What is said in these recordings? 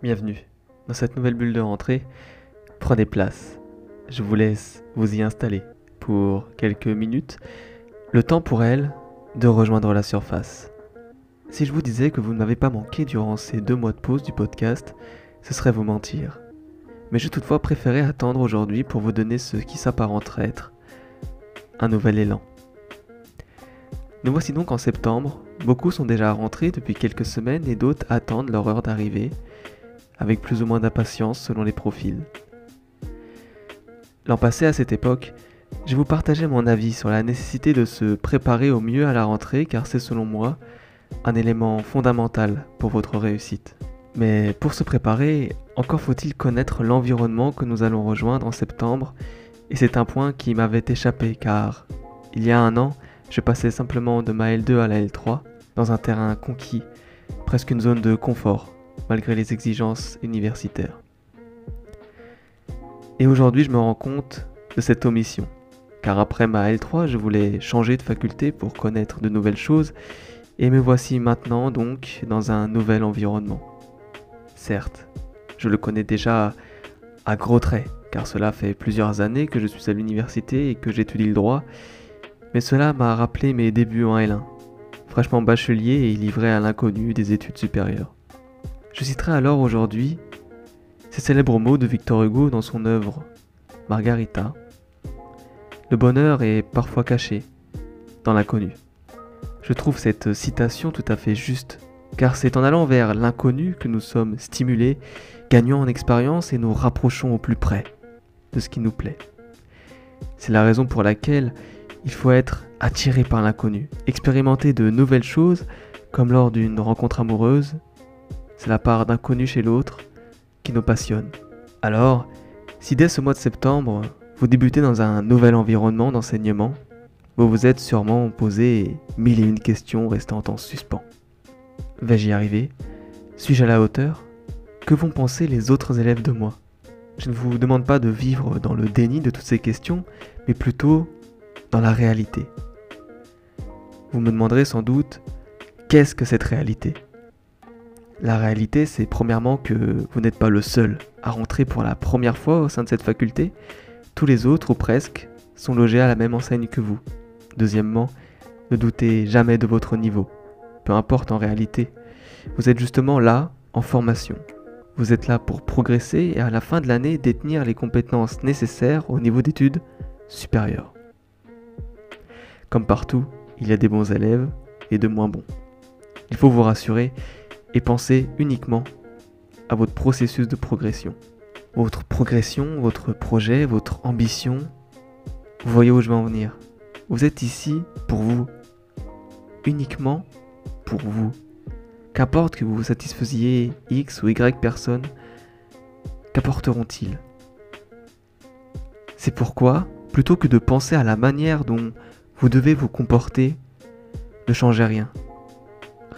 Bienvenue dans cette nouvelle bulle de rentrée. Prenez place. Je vous laisse vous y installer pour quelques minutes, le temps pour elle de rejoindre la surface. Si je vous disais que vous ne m'avez pas manqué durant ces deux mois de pause du podcast, ce serait vous mentir. Mais j'ai toutefois préféré attendre aujourd'hui pour vous donner ce qui s'apparenterait être un nouvel élan. Nous voici donc en septembre, beaucoup sont déjà rentrés depuis quelques semaines et d'autres attendent leur heure d'arrivée, avec plus ou moins d'impatience selon les profils. L'an passé, à cette époque, je vous partageais mon avis sur la nécessité de se préparer au mieux à la rentrée car c'est selon moi un élément fondamental pour votre réussite. Mais pour se préparer, encore faut-il connaître l'environnement que nous allons rejoindre en septembre et c'est un point qui m'avait échappé car il y a un an, je passais simplement de ma L2 à la L3 dans un terrain conquis, presque une zone de confort malgré les exigences universitaires. Et aujourd'hui, je me rends compte de cette omission. Car après ma L3, je voulais changer de faculté pour connaître de nouvelles choses, et me voici maintenant donc dans un nouvel environnement. Certes, je le connais déjà à gros traits, car cela fait plusieurs années que je suis à l'université et que j'étudie le droit, mais cela m'a rappelé mes débuts en L1, fraîchement bachelier et livré à l'inconnu des études supérieures. Je citerai alors aujourd'hui ces célèbres mots de Victor Hugo dans son œuvre Margarita. Le bonheur est parfois caché dans l'inconnu. Je trouve cette citation tout à fait juste, car c'est en allant vers l'inconnu que nous sommes stimulés, gagnons en expérience et nous rapprochons au plus près de ce qui nous plaît. C'est la raison pour laquelle il faut être attiré par l'inconnu, expérimenter de nouvelles choses, comme lors d'une rencontre amoureuse, c'est la part d'inconnu chez l'autre qui nous passionne. Alors, si dès ce mois de septembre, vous débutez dans un nouvel environnement d'enseignement, vous vous êtes sûrement posé mille et une questions restant en suspens. Vais-je y arriver? Suis-je à la hauteur? Que vont penser les autres élèves de moi? Je ne vous demande pas de vivre dans le déni de toutes ces questions, mais plutôt dans la réalité. Vous me demanderez sans doute, qu'est-ce que cette réalité? La réalité, c'est premièrement que vous n'êtes pas le seul à rentrer pour la première fois au sein de cette faculté. Tous les autres, ou presque, sont logés à la même enseigne que vous. Deuxièmement, ne doutez jamais de votre niveau. Peu importe en réalité. Vous êtes justement là, en formation. Vous êtes là pour progresser et à la fin de l'année détenir les compétences nécessaires au niveau d'études supérieures. Comme partout, il y a des bons élèves et de moins bons. Il faut vous rassurer, et pensez uniquement à votre processus de progression. Votre progression, votre projet, votre ambition, vous voyez où je veux en venir. Vous êtes ici pour vous, uniquement pour vous. Qu'importe que vous satisfaisiez X ou Y personnes, qu'apporteront-ils C'est pourquoi, plutôt que de penser à la manière dont vous devez vous comporter, ne changez rien.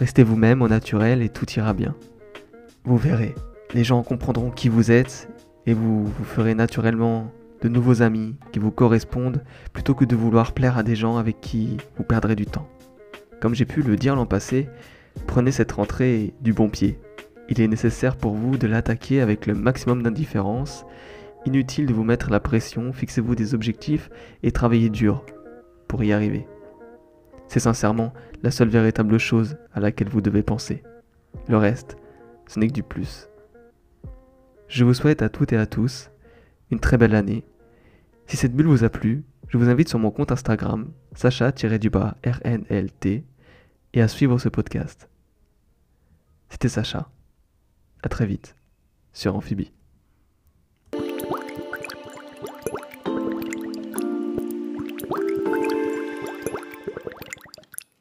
Restez vous-même au naturel et tout ira bien. Vous verrez, les gens comprendront qui vous êtes et vous vous ferez naturellement de nouveaux amis qui vous correspondent plutôt que de vouloir plaire à des gens avec qui vous perdrez du temps. Comme j'ai pu le dire l'an passé, prenez cette rentrée du bon pied. Il est nécessaire pour vous de l'attaquer avec le maximum d'indifférence. Inutile de vous mettre la pression, fixez-vous des objectifs et travaillez dur pour y arriver. C'est sincèrement la seule véritable chose à laquelle vous devez penser. Le reste, ce n'est que du plus. Je vous souhaite à toutes et à tous une très belle année. Si cette bulle vous a plu, je vous invite sur mon compte Instagram, sacha-du-bas RNLT, et à suivre ce podcast. C'était Sacha. À très vite sur Amphibie.